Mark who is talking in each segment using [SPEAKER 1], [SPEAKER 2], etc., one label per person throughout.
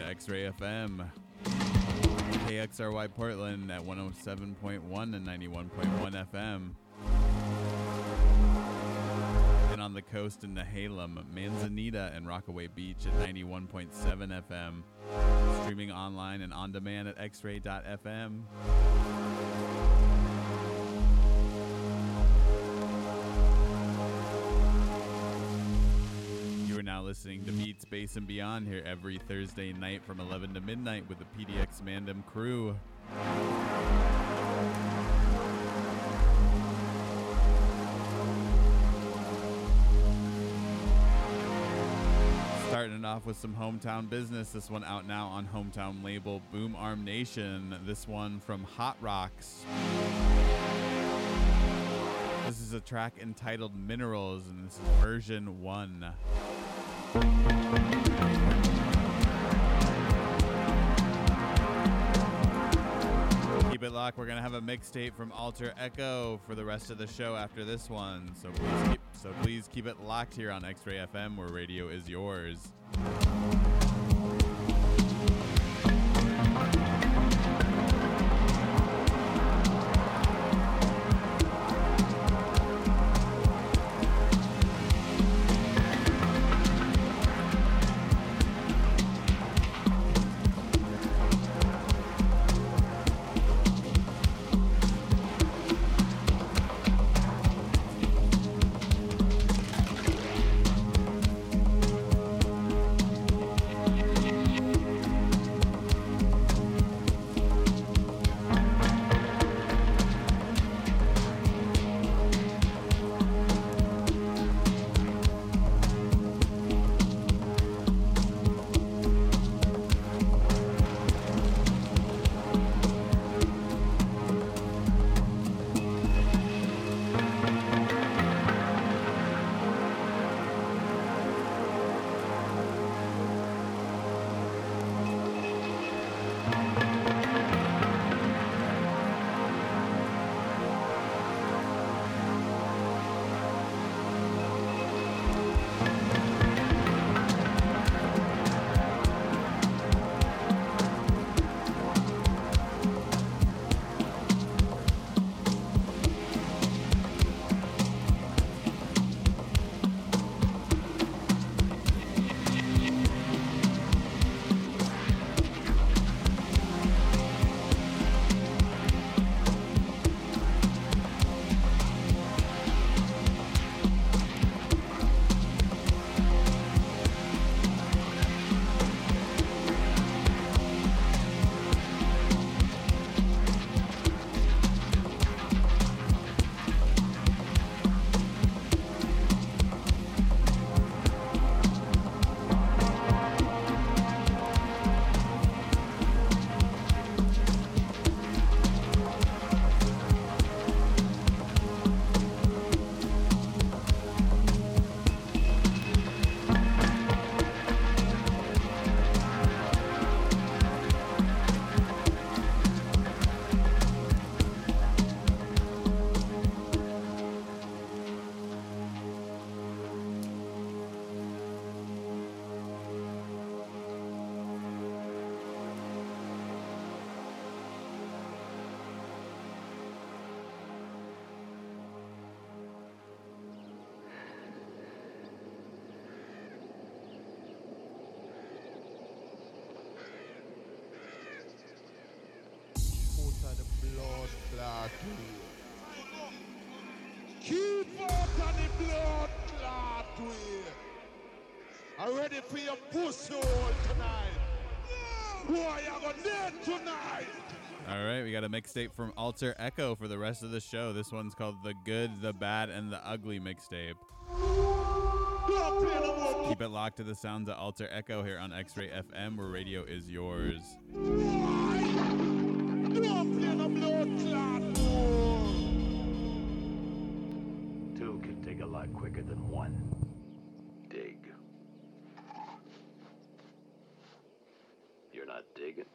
[SPEAKER 1] X Ray FM. KXRY Portland at 107.1 and 91.1 FM. And on the coast in Nehalem, Manzanita, and Rockaway Beach at 91.7 FM. Streaming online and on demand at xray.fm. listening to Beats, Bass and Beyond here every Thursday night from 11 to midnight with the PDX Mandem crew. Starting off with some hometown business. This one out now on hometown label Boomarm Nation. This one from Hot Rocks. This is a track entitled Minerals, and this is version one. Keep it locked. We're gonna have a mixtape from Alter Echo for the rest of the show after this one. So please keep, so please keep it locked here on X-Ray FM, where radio is yours.
[SPEAKER 2] Keep out of the blood clot. I'm ready for your pussy hole tonight. Boy, gonna dead tonight.
[SPEAKER 1] All right, we got a mixtape from Alter Echo for the rest of the show. This one's called The Good, the Bad, and the Ugly mixtape. Keep it locked to the sounds of Alter Echo here on X Ray FM, where radio is yours.
[SPEAKER 2] Don't play no blood clot. boy.
[SPEAKER 3] Two can dig a lot quicker than one. Dig. You're not digging.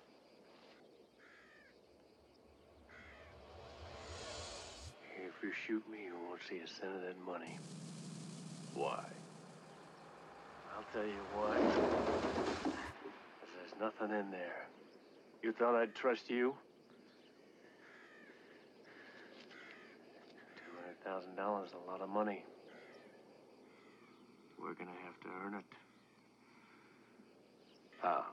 [SPEAKER 3] If you shoot me, you won't see a cent of that money. Why? I'll tell you why. 'Cause there's nothing in there. You thought I'd trust you? $200,000 is a lot of money. We're gonna have to earn it. How?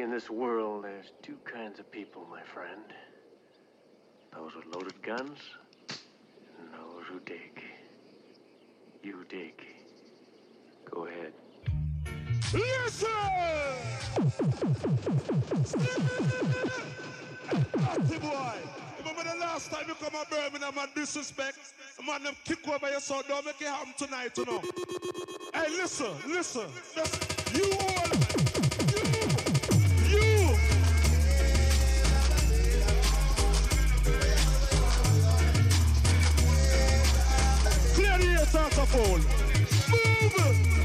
[SPEAKER 3] In this world, there's two kinds of people, my friend. Those with loaded guns, and those who dig. You dig. Go ahead.
[SPEAKER 4] Listen! Boy! Remember the last time you come to Birmingham and disrespect? Man, them kick over your son. Don't make it happen tonight, you know. Hey, listen, listen. You all, powerful. Move!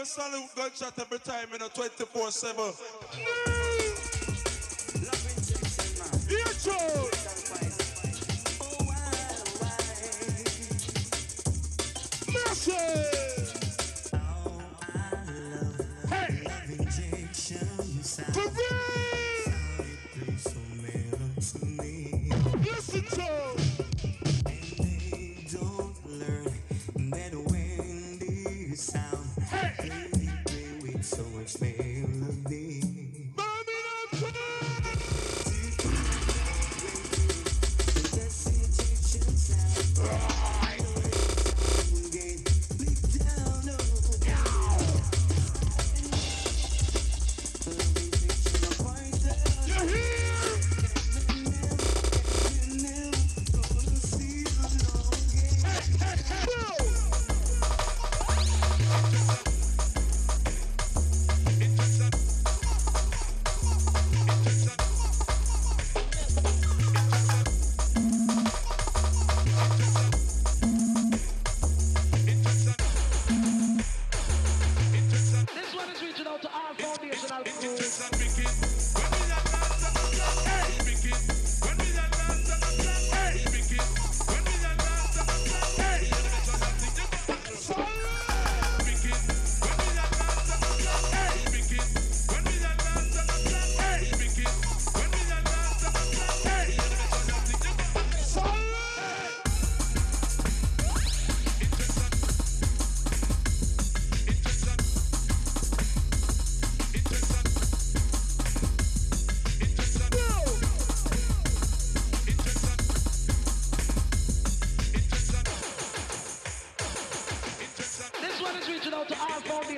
[SPEAKER 4] We salute gunshot every time in a 24 7.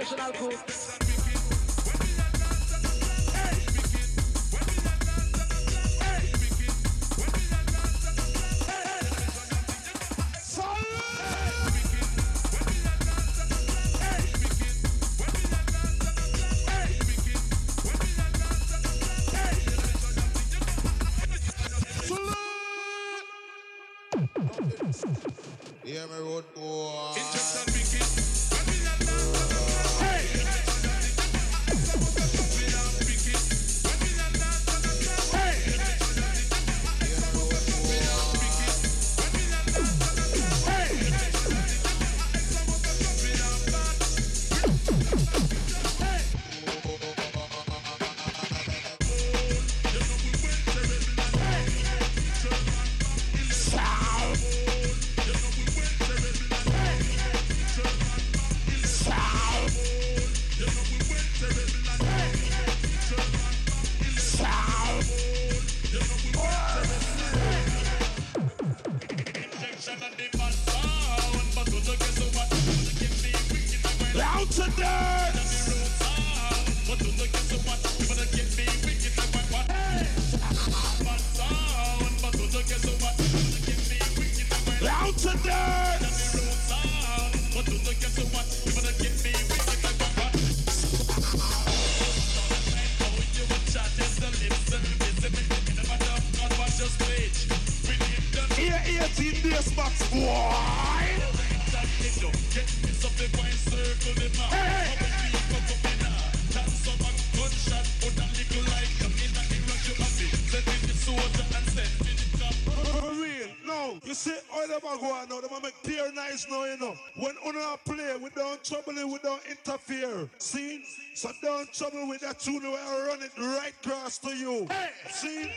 [SPEAKER 5] All foundational crew.
[SPEAKER 2] Yeah, You see, all them are going now. Them make peer nice now, you know. When una play, we don't trouble it, we don't interfere. See? So don't trouble with that tune I run it right across to you. Hey, see?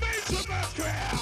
[SPEAKER 2] Major background.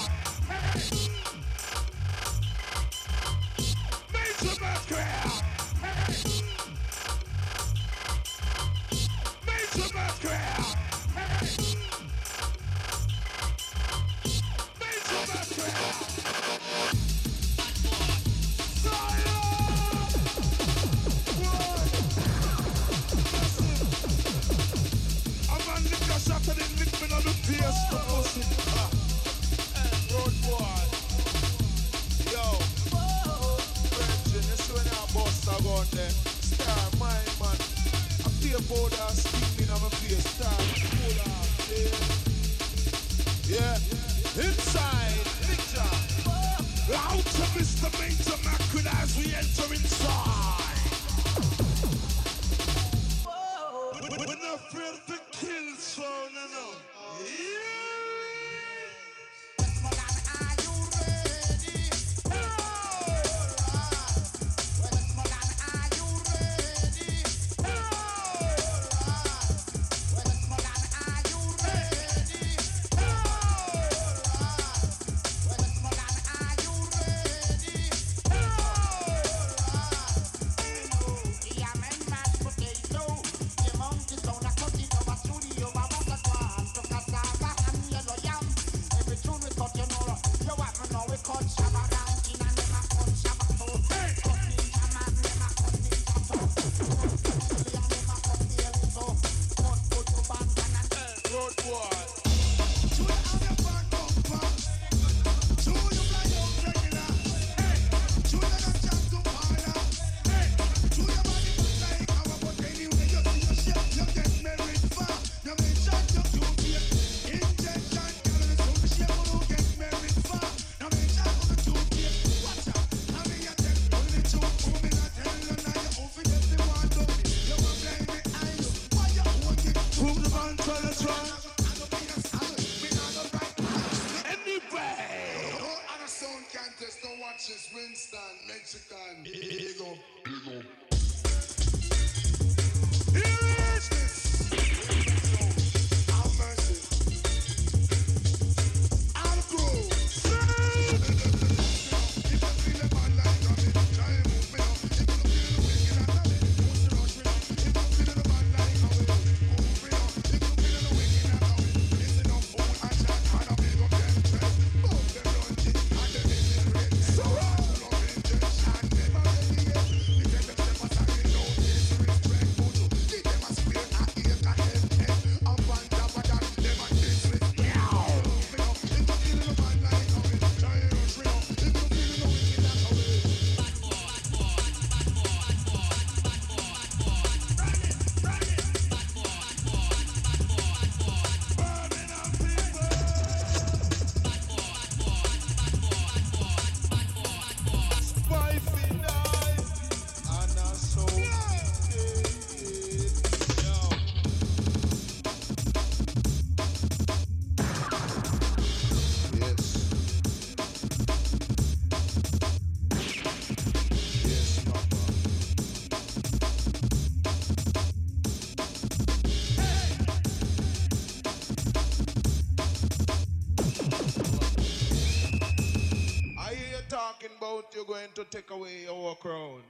[SPEAKER 2] You're going to take away our crown.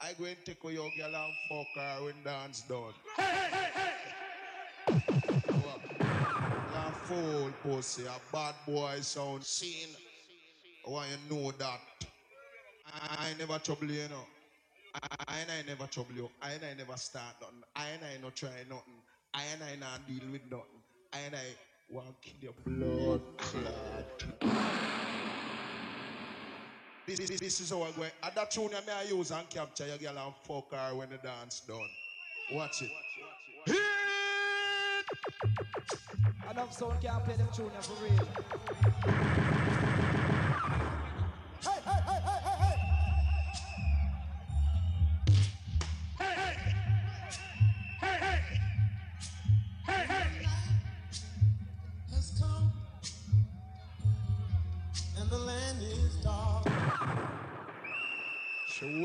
[SPEAKER 2] I going to take away your girl and fuck her when dance done. What? You fool pussy, a bad boy sound scene. Oh, I want you know that. I, I never trouble you, you know. I, and I never trouble you. I and I never start nothing. I and I not try nothing. I and I not deal with nothing. I and I want kill your blood clot. This, this, this is how I go. At that tune I may I use and capture your girl and fuck her when the dance done. Watch it. Hit!
[SPEAKER 5] Enough sound can't play them tune for real.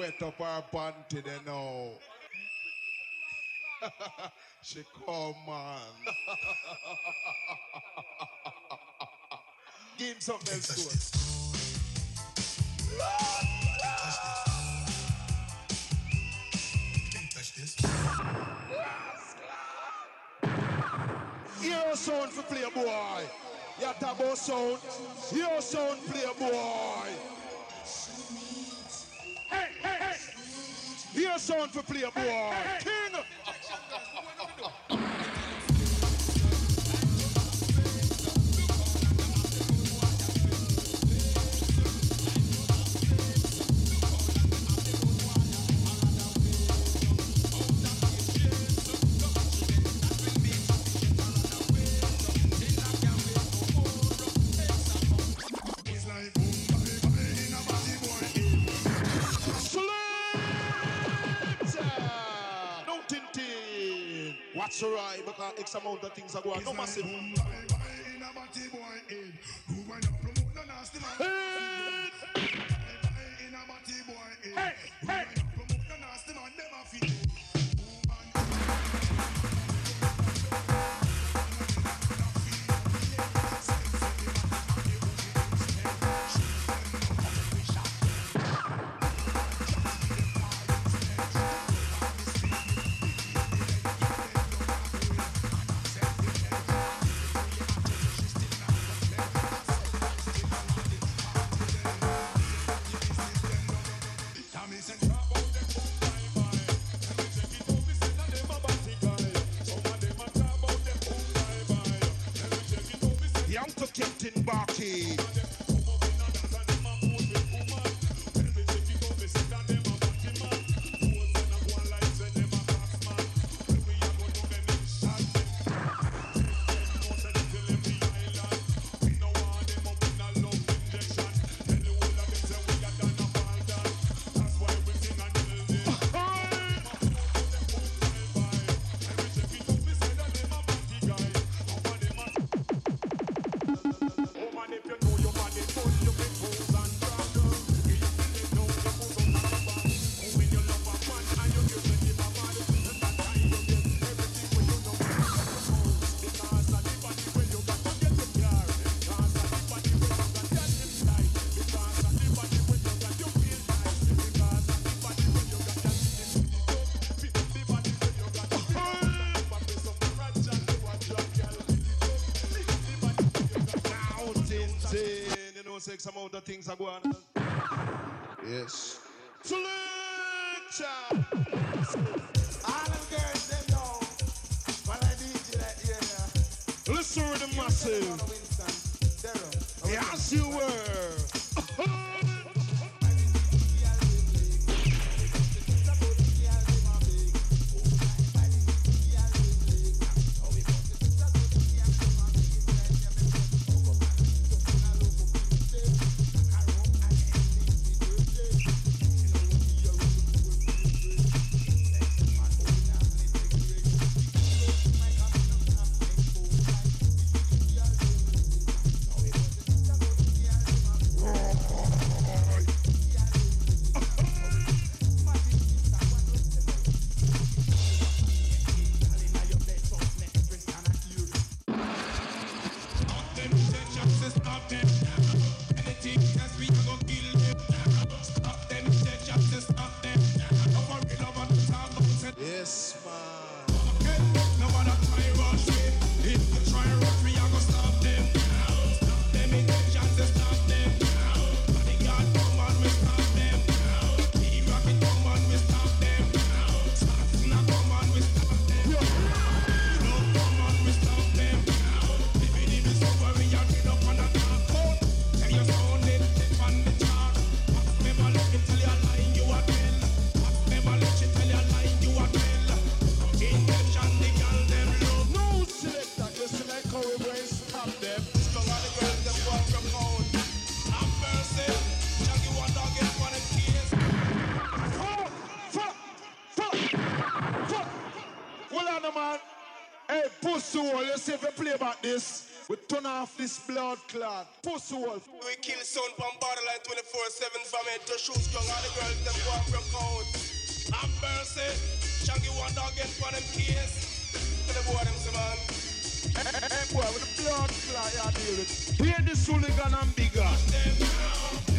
[SPEAKER 2] Wet up her panty there now. she come man. Give him something else to. Your sound for play boy. About sound. Your sound play boy. Your sound for play boy. King. Selector. Amount of things are going. No massive. Things are going on. Yes.
[SPEAKER 6] Off this blood clot. Pussy wolf.
[SPEAKER 7] We kill son from borderline 24-7 from head to shoes young. All the girls them go and broke out. I'm mercy. Shangy one dog again for them case. To the boy them man.
[SPEAKER 6] Hey, boy, with the blood clot you deal with. Hear this hooligan and bigger.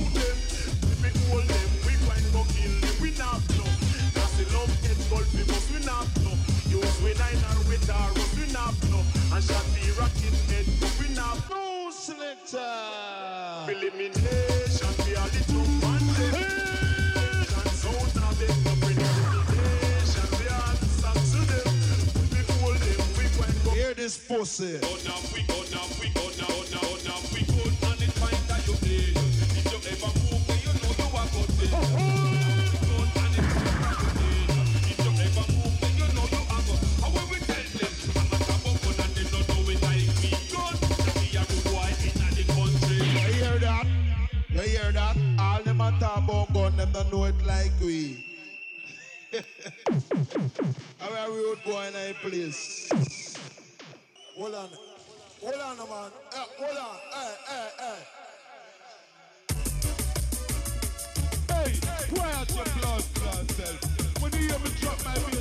[SPEAKER 7] We
[SPEAKER 6] hold them, we go and go kill them. We not no. That's the love head gold we must we not no. Use we nine or with our we not no. And shot the rocket head we not no selector. Elimination, we all the them. Injection, sound now make no bring elimination. We them. We hold them, we go and go. Hear this pussy.
[SPEAKER 2] Oh, go we go we go don't know it like we.
[SPEAKER 6] How a rude boy in a place. Hold on. Hold on, man. Eh, hold on. Hey, hey, hey.
[SPEAKER 7] Hey, quiet your blood clot self. When you hear me drop my bass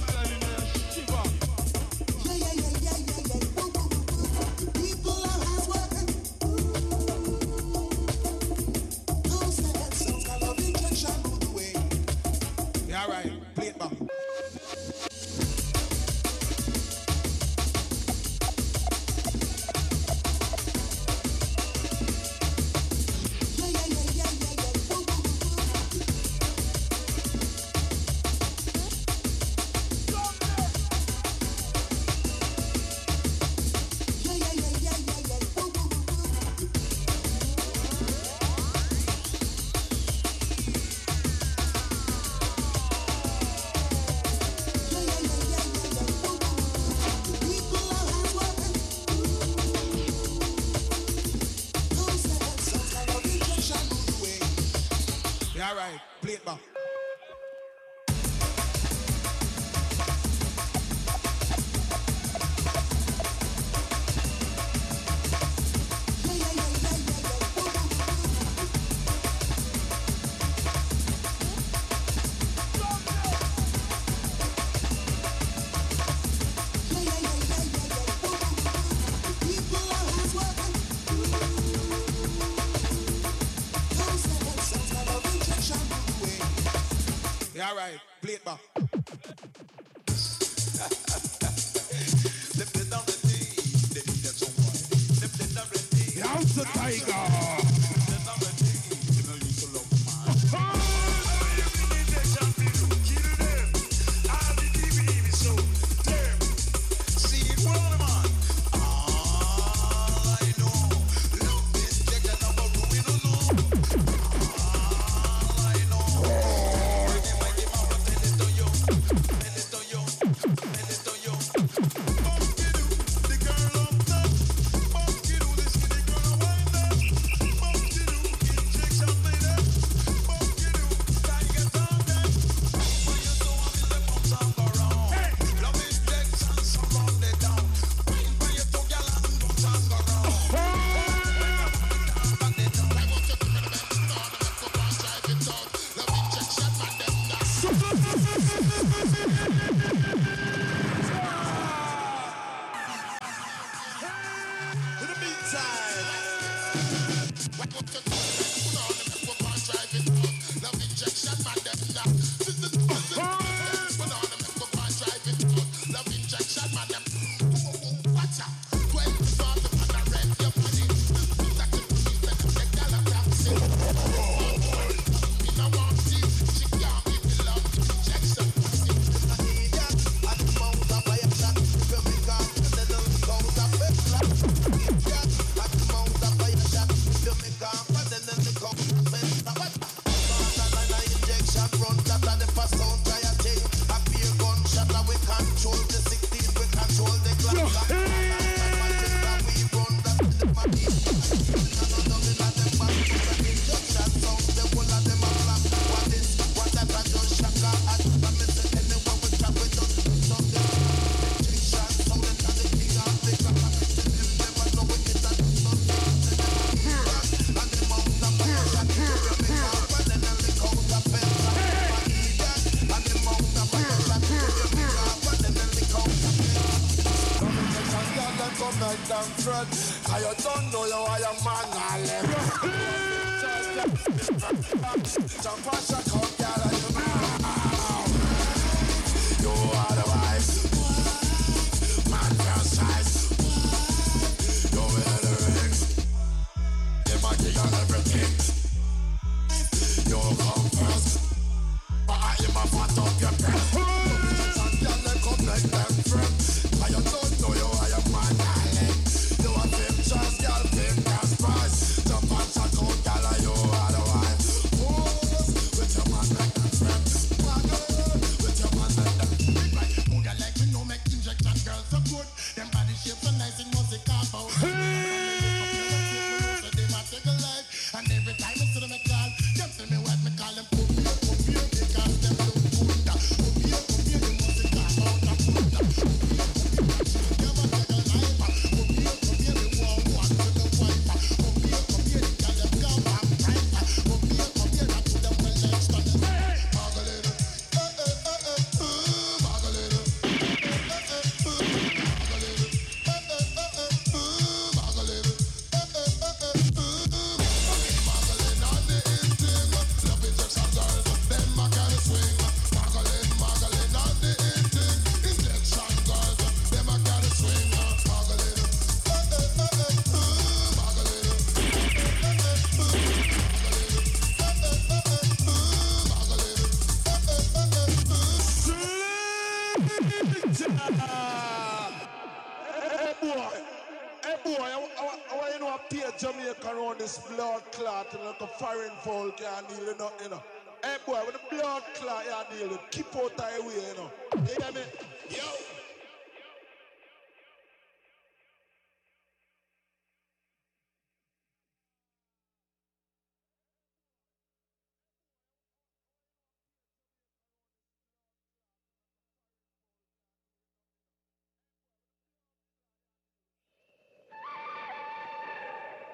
[SPEAKER 8] you know.
[SPEAKER 9] Hey boy, with the blood clot you keep out of way, you know. You hear me? Yo.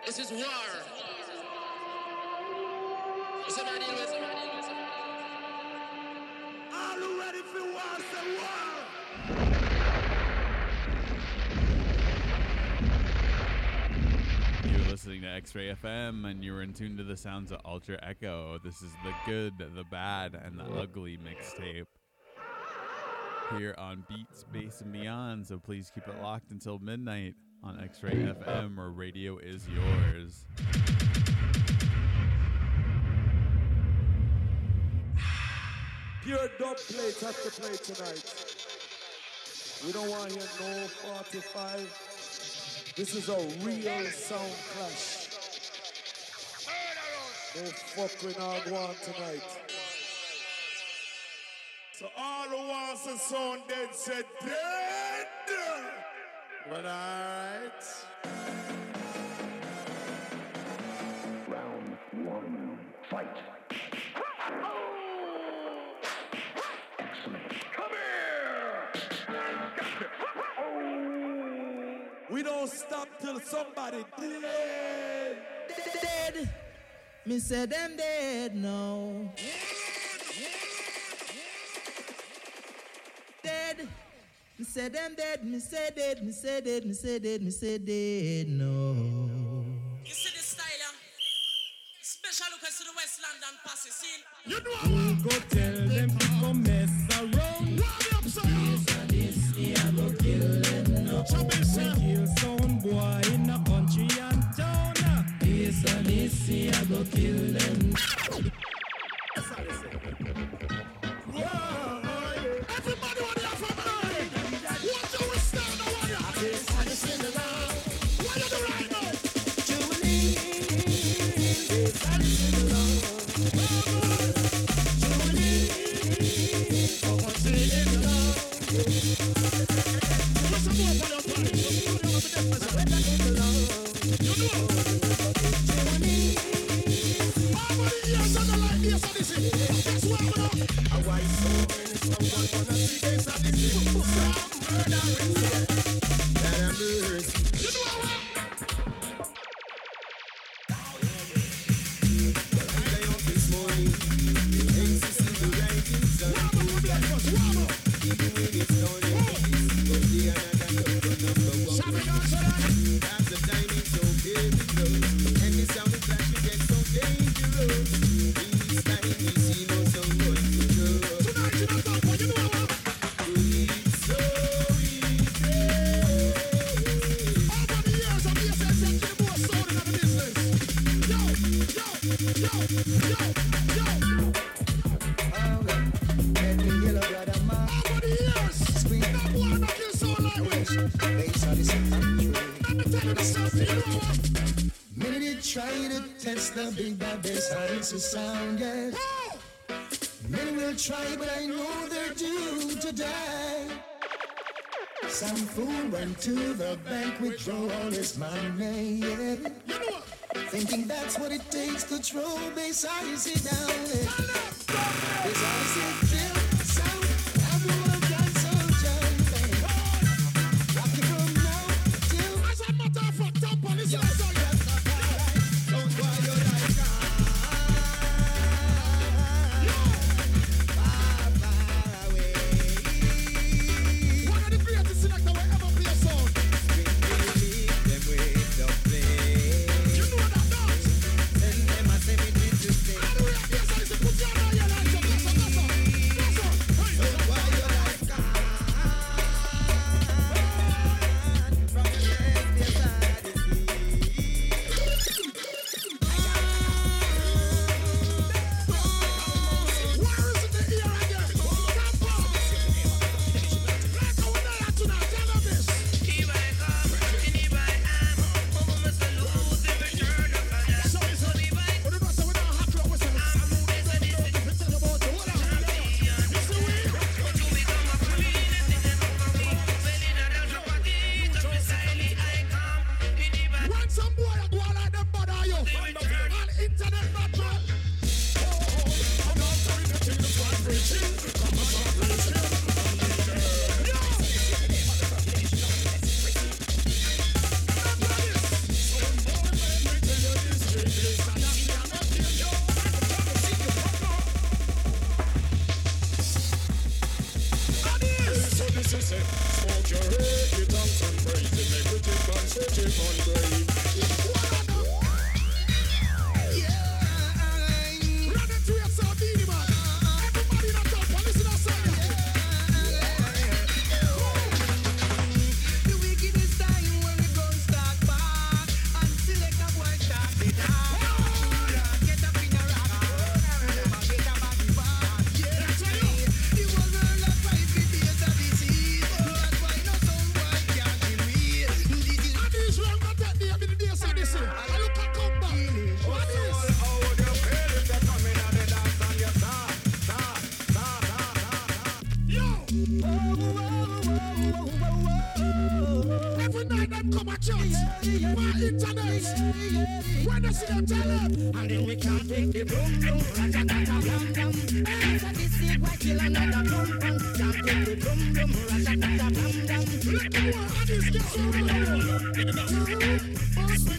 [SPEAKER 10] This is war.
[SPEAKER 1] Listening to X-Ray FM, and you're in tune to the sounds of Alter Echo. This is the good, the bad, and the ugly mixtape here on Beats, Bass, and Beyond. So please keep it locked until midnight on X-Ray FM, where radio is yours.
[SPEAKER 9] Pure dub plate has to play tonight. We don't want to hear no 45. This is a real sound clash. No fucking on tonight. So all who wants a sound dead said dead. But alright. Till somebody dead.
[SPEAKER 11] Dead. Me say them dead now. Dead. Me say them dead. Me say dead. Me say dead. Me say dead. Me say dead no.
[SPEAKER 10] You see this style, yeah? Special request to the West London posse scene.
[SPEAKER 9] You know
[SPEAKER 11] Go tell this, I go kill them.
[SPEAKER 9] Everybody want to have a mind. What do we stand on? What do right now? What's Some fool went to the bank, withdraw all his money, yeah. Thinking that's what it takes to throw bass science down, yeah. Bass science kill
[SPEAKER 2] Every night them come a chat on internet. When they see them tell and then we can't take the boom boom, ratatata blam blam. Hey, so this is what kill another boom boom. Can't take the boom boom, ratatata blam blam. At get so Boss, know sound good tonight. Someone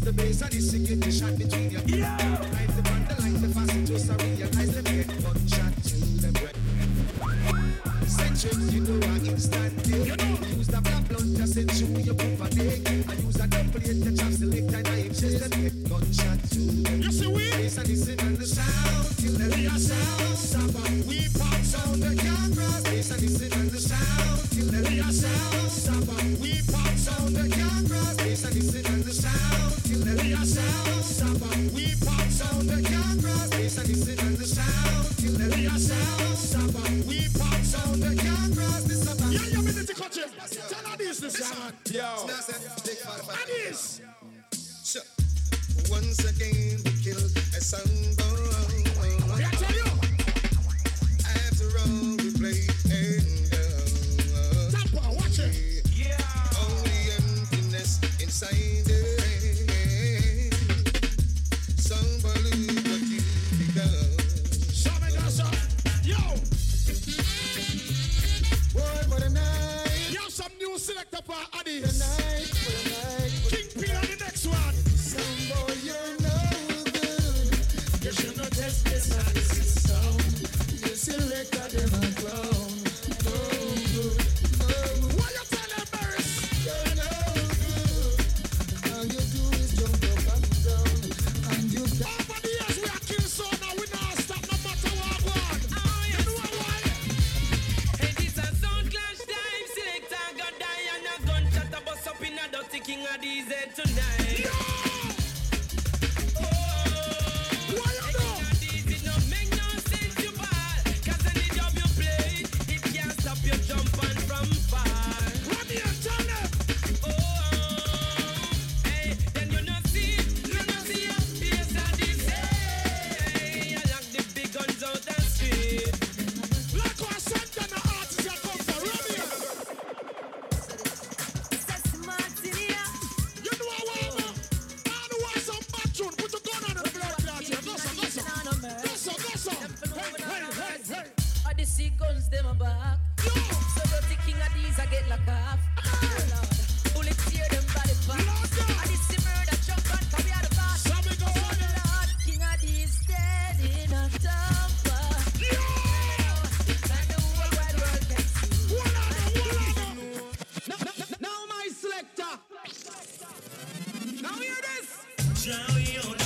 [SPEAKER 9] nice. It is the bass and it's the shot between you. Yeah. Light the band, the light the fast, just to realize them get gunshot to them. Centric, you know I instant dig. Use the black blunt, just send you your a dig. I use a double plate, the chop select and I chest them get gunshot to them.
[SPEAKER 2] You see we?
[SPEAKER 9] Bass and the sound till the real sound. We pop sound the cameras. Bass and the sound till the sound. Saba, we pop sound the cameras. Bass and the sound till the real sound. Saba, we pop sound the cameras. Bass and listen and the sound till the real sound. Saba, we pop the cameras. This is about
[SPEAKER 2] Yeah, yeah, me need to catch him. Tell her this, this man.
[SPEAKER 9] Yo.
[SPEAKER 2] And this.
[SPEAKER 9] Once again, we killed a sunburn.
[SPEAKER 5] down your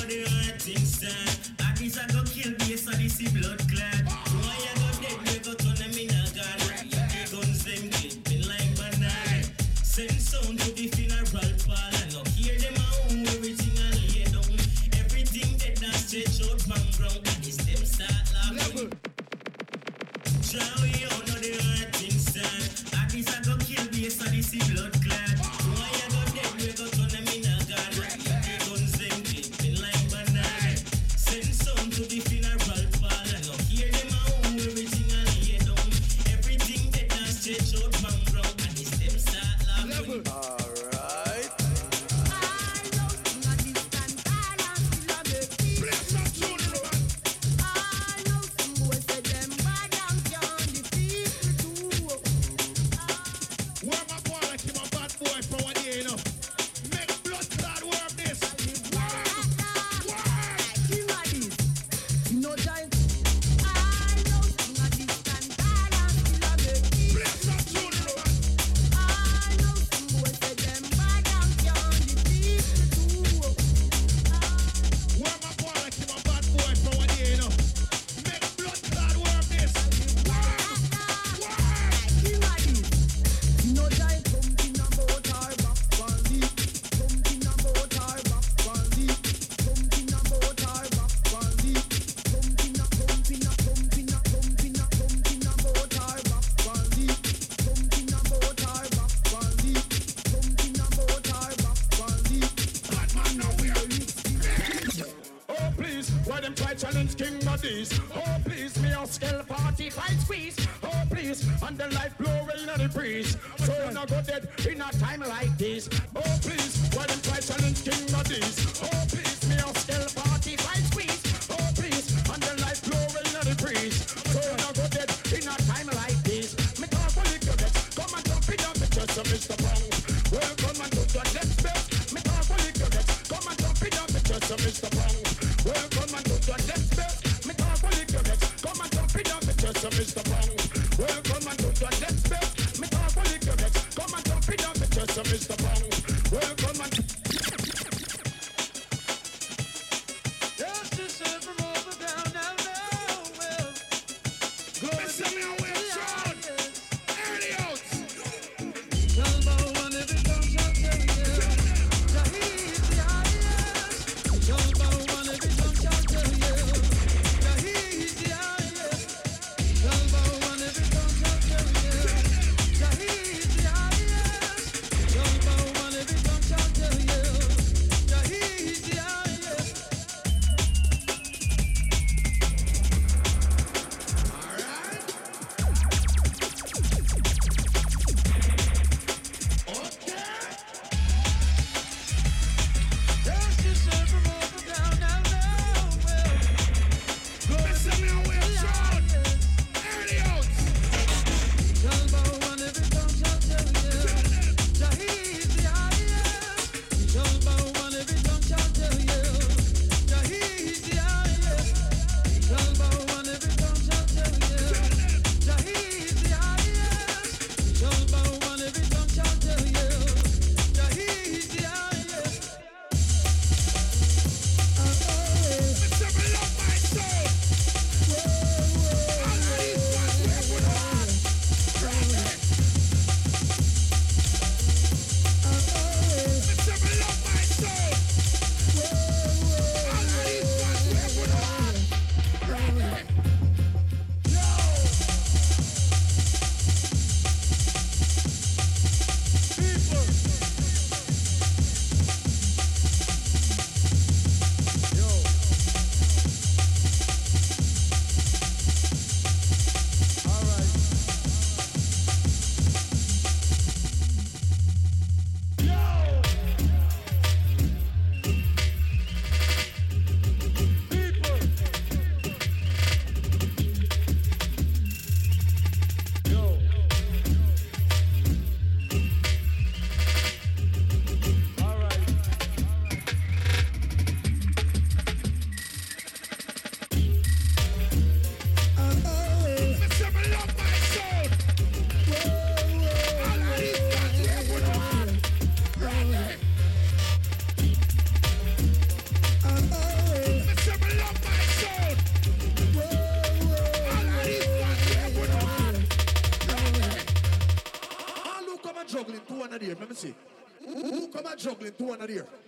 [SPEAKER 5] this.
[SPEAKER 12] Oh,
[SPEAKER 5] please, me a scale party fight squeeze. Oh, please, and the life blow rain the breeze. So you not go dead in a time like this. Oh, please, while them try challenge King to one
[SPEAKER 4] another.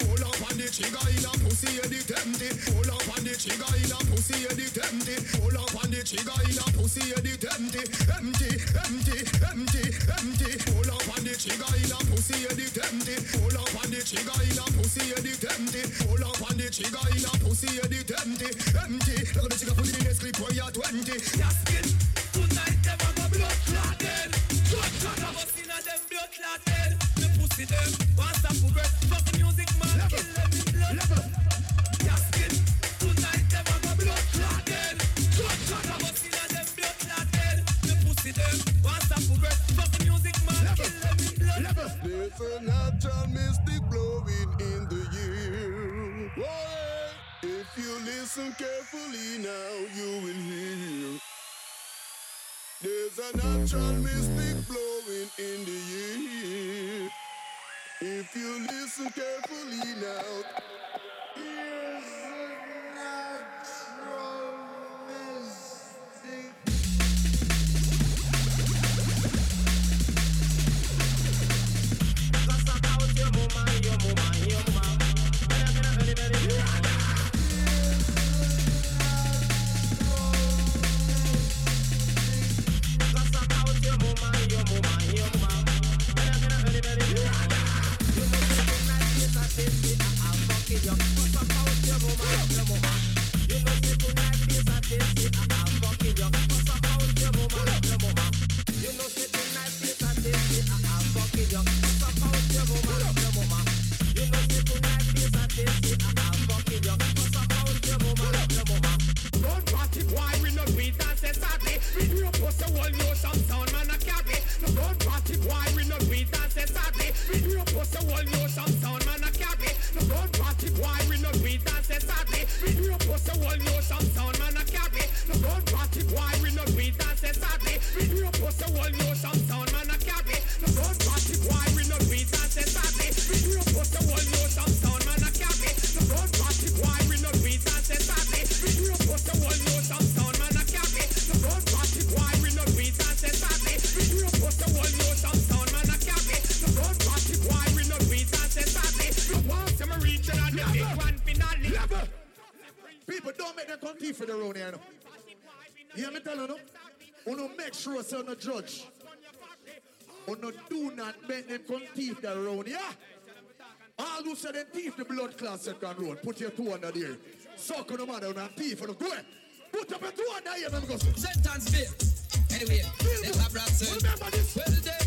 [SPEAKER 4] Pull up on the trigger in a pussy,
[SPEAKER 13] you the tempted. Pull up on the trigger in a pussy, you the tempted. Pull up on the trigger in a pussy, you the
[SPEAKER 14] Listen carefully now, you will hear. There's a natural mystic blowing in the air. If you listen carefully now,
[SPEAKER 4] make them come that yeah? All who say they thief the
[SPEAKER 10] blood class second road, put your two under there. Suck on the man and thief and go. Put up your two under here, man, go.
[SPEAKER 5] Sentence, babe. Anyway, the
[SPEAKER 10] Remember this.
[SPEAKER 5] Well,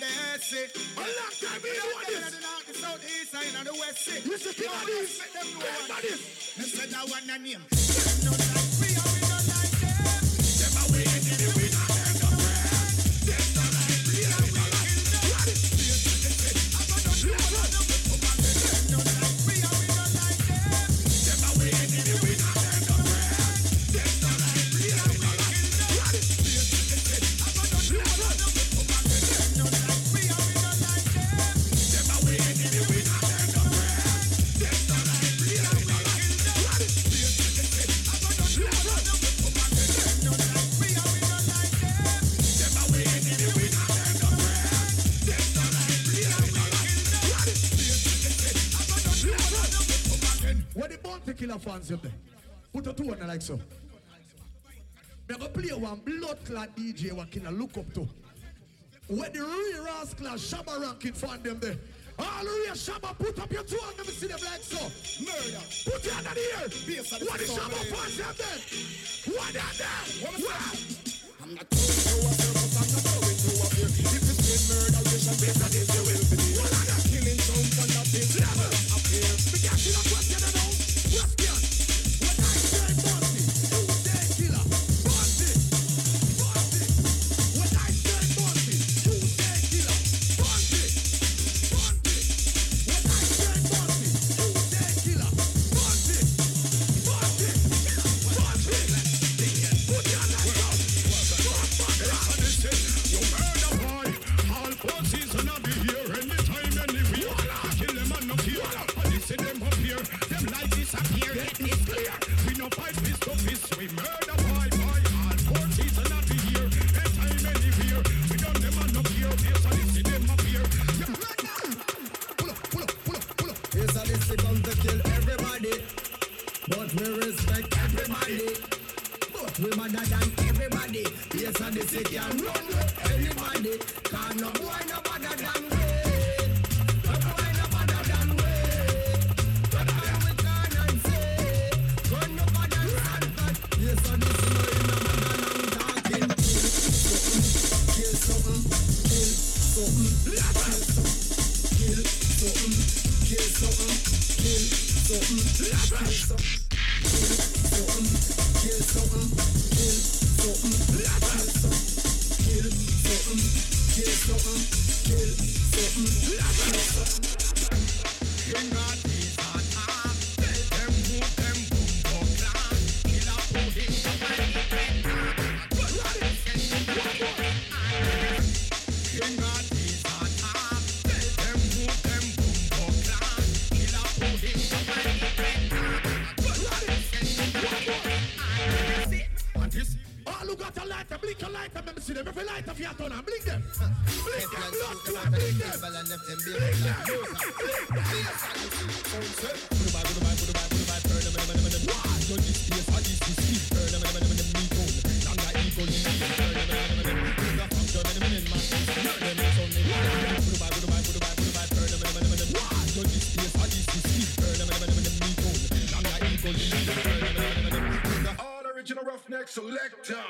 [SPEAKER 4] where they say.
[SPEAKER 10] A long time we know this.
[SPEAKER 4] The north, the south, east, and the west.
[SPEAKER 10] You see,
[SPEAKER 4] people
[SPEAKER 10] this.
[SPEAKER 4] Make them know
[SPEAKER 10] this.
[SPEAKER 4] They said I want a name.
[SPEAKER 10] have fans up there. Put a two on like so. We're going to play one blood clad DJ what can I look up to. Where the real rascal Shabba ranking find them there. All real Shabba put up your two and let see them like so. Murder. Put your hand on the
[SPEAKER 4] ear.
[SPEAKER 10] What
[SPEAKER 4] is
[SPEAKER 10] Shabba fans them there? What are they? What?
[SPEAKER 4] I'm not going to up here, I'm not going to up here. If it's been
[SPEAKER 9] murder, we shall be
[SPEAKER 10] Spectre.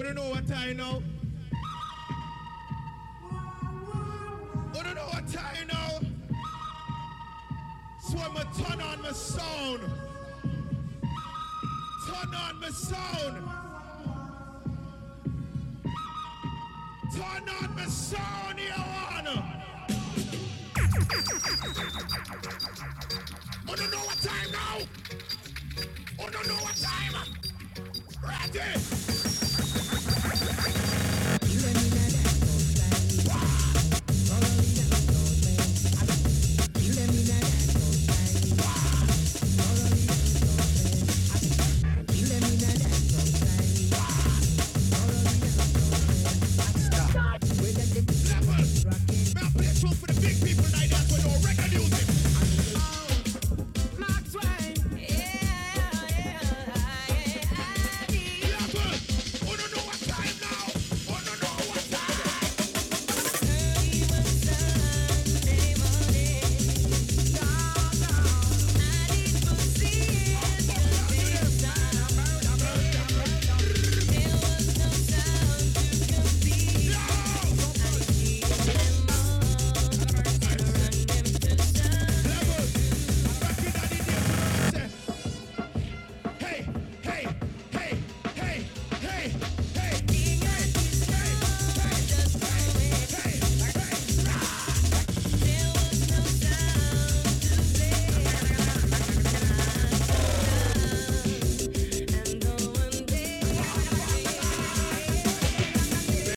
[SPEAKER 10] Oh, don't know what time now? Oh, don't know what time now? So I'm going to turn on my sound. Turn on my sound. Turn on my sound, you wanna. Oh, don't know what time now? Oh, don't know what time? Ready? Let me know.